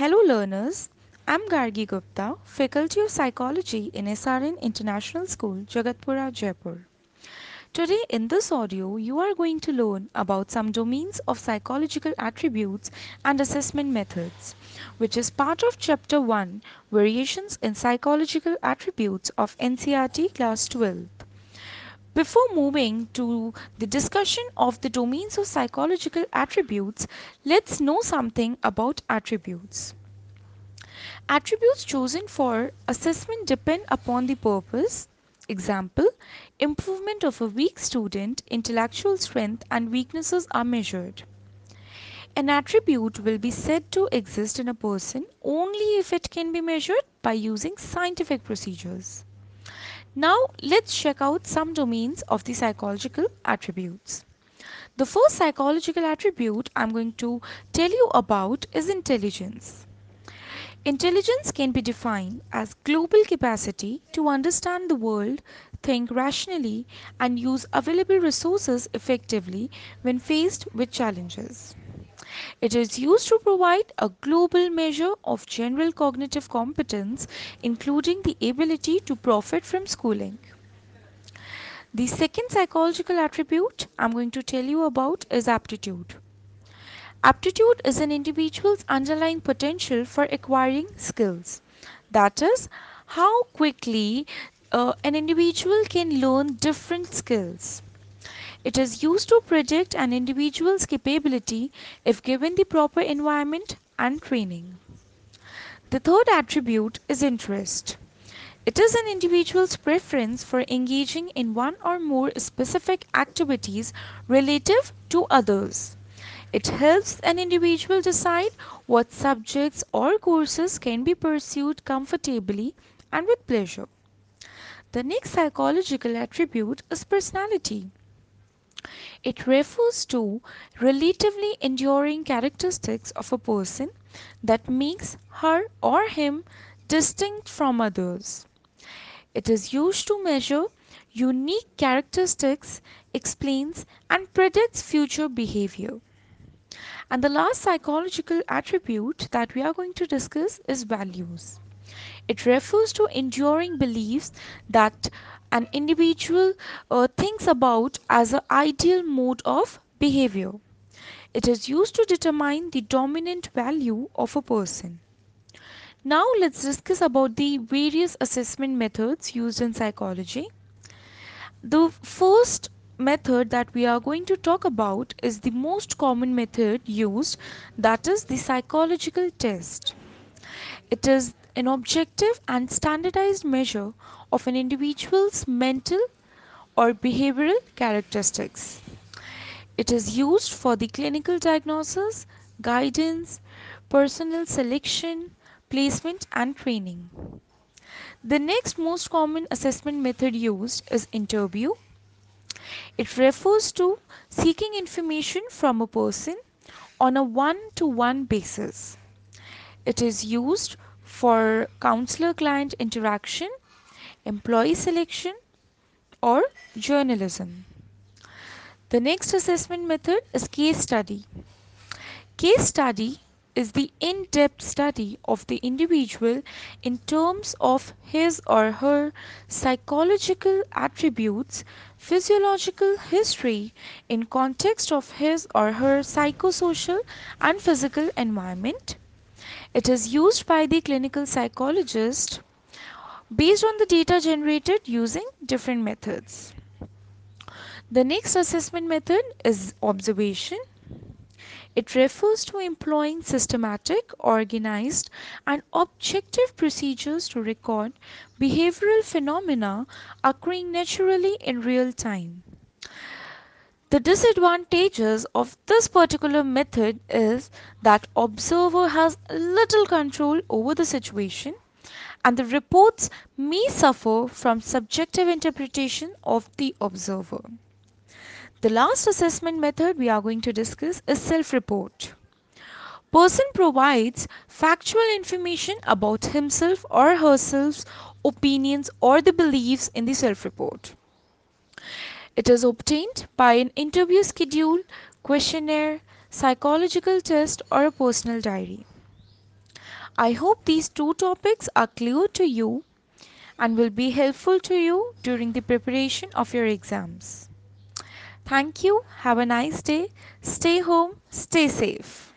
Hello learners, I'm Gargi Gupta, Faculty of Psychology in SRN International School, Jagatpura, Jaipur. Today in this audio, you are going to learn about some domains of psychological attributes and assessment methods, which is part of Chapter 1, Variations in Psychological Attributes of NCERT Class 12. Before moving to the discussion of the domains of psychological attributes, let's know something about attributes. Attributes chosen for assessment depend upon the purpose. Example, improvement of a weak student, intellectual strength and weaknesses are measured. An attribute will be said to exist in a person only if it can be measured by using scientific procedures. Now let's check out some domains of the psychological attributes. The first psychological attribute I'm going to tell you about is intelligence. Intelligence can be defined as global capacity to understand the world, think rationally, and use available resources effectively when faced with challenges. It is used to provide a global measure of general cognitive competence, including the ability to profit from schooling. The second psychological attribute I'm going to tell you about is aptitude. Aptitude is an individual's underlying potential for acquiring skills. That is, how quickly uh, an individual can learn different skills. It is used to predict an individual's capability if given the proper environment and training. The third attribute is interest. It is an individual's preference for engaging in one or more specific activities relative to others. It helps an individual decide what subjects or courses can be pursued comfortably and with pleasure. The next psychological attribute is personality. It refers to relatively enduring characteristics of a person that makes her or him distinct from others. It is used to measure unique characteristics, explains and predicts future behavior. And the last psychological attribute that we are going to discuss is values. It refers to enduring beliefs that an individual uh, thinks about as an ideal mode of behavior. It is used to determine the dominant value of a person. Now let's discuss about the various assessment methods used in psychology. The first method that we are going to talk about is the most common method used that is the psychological test. It is an objective and standardized measure of an individual's mental or behavioral characteristics. It is used for the clinical diagnosis, guidance, personnel selection, placement and training. The next most common assessment method used is interview. It refers to seeking information from a person on a one-to-one -one basis. It is used for counselor-client interaction, employee selection, or journalism. The next assessment method is case study. Case study is the in-depth study of the individual in terms of his or her psychological attributes, physiological history in context of his or her psychosocial and physical environment, it is used by the clinical psychologist based on the data generated using different methods. The next assessment method is observation. It refers to employing systematic, organized, and objective procedures to record behavioral phenomena occurring naturally in real time. The disadvantages of this particular method is that observer has little control over the situation and the reports may suffer from subjective interpretation of the observer. The last assessment method we are going to discuss is self-report. Person provides factual information about himself or herself's opinions or the beliefs in the self-report. It is obtained by an interview schedule, questionnaire, psychological test or a personal diary. I hope these two topics are clear to you and will be helpful to you during the preparation of your exams. Thank you. Have a nice day. Stay home. Stay safe.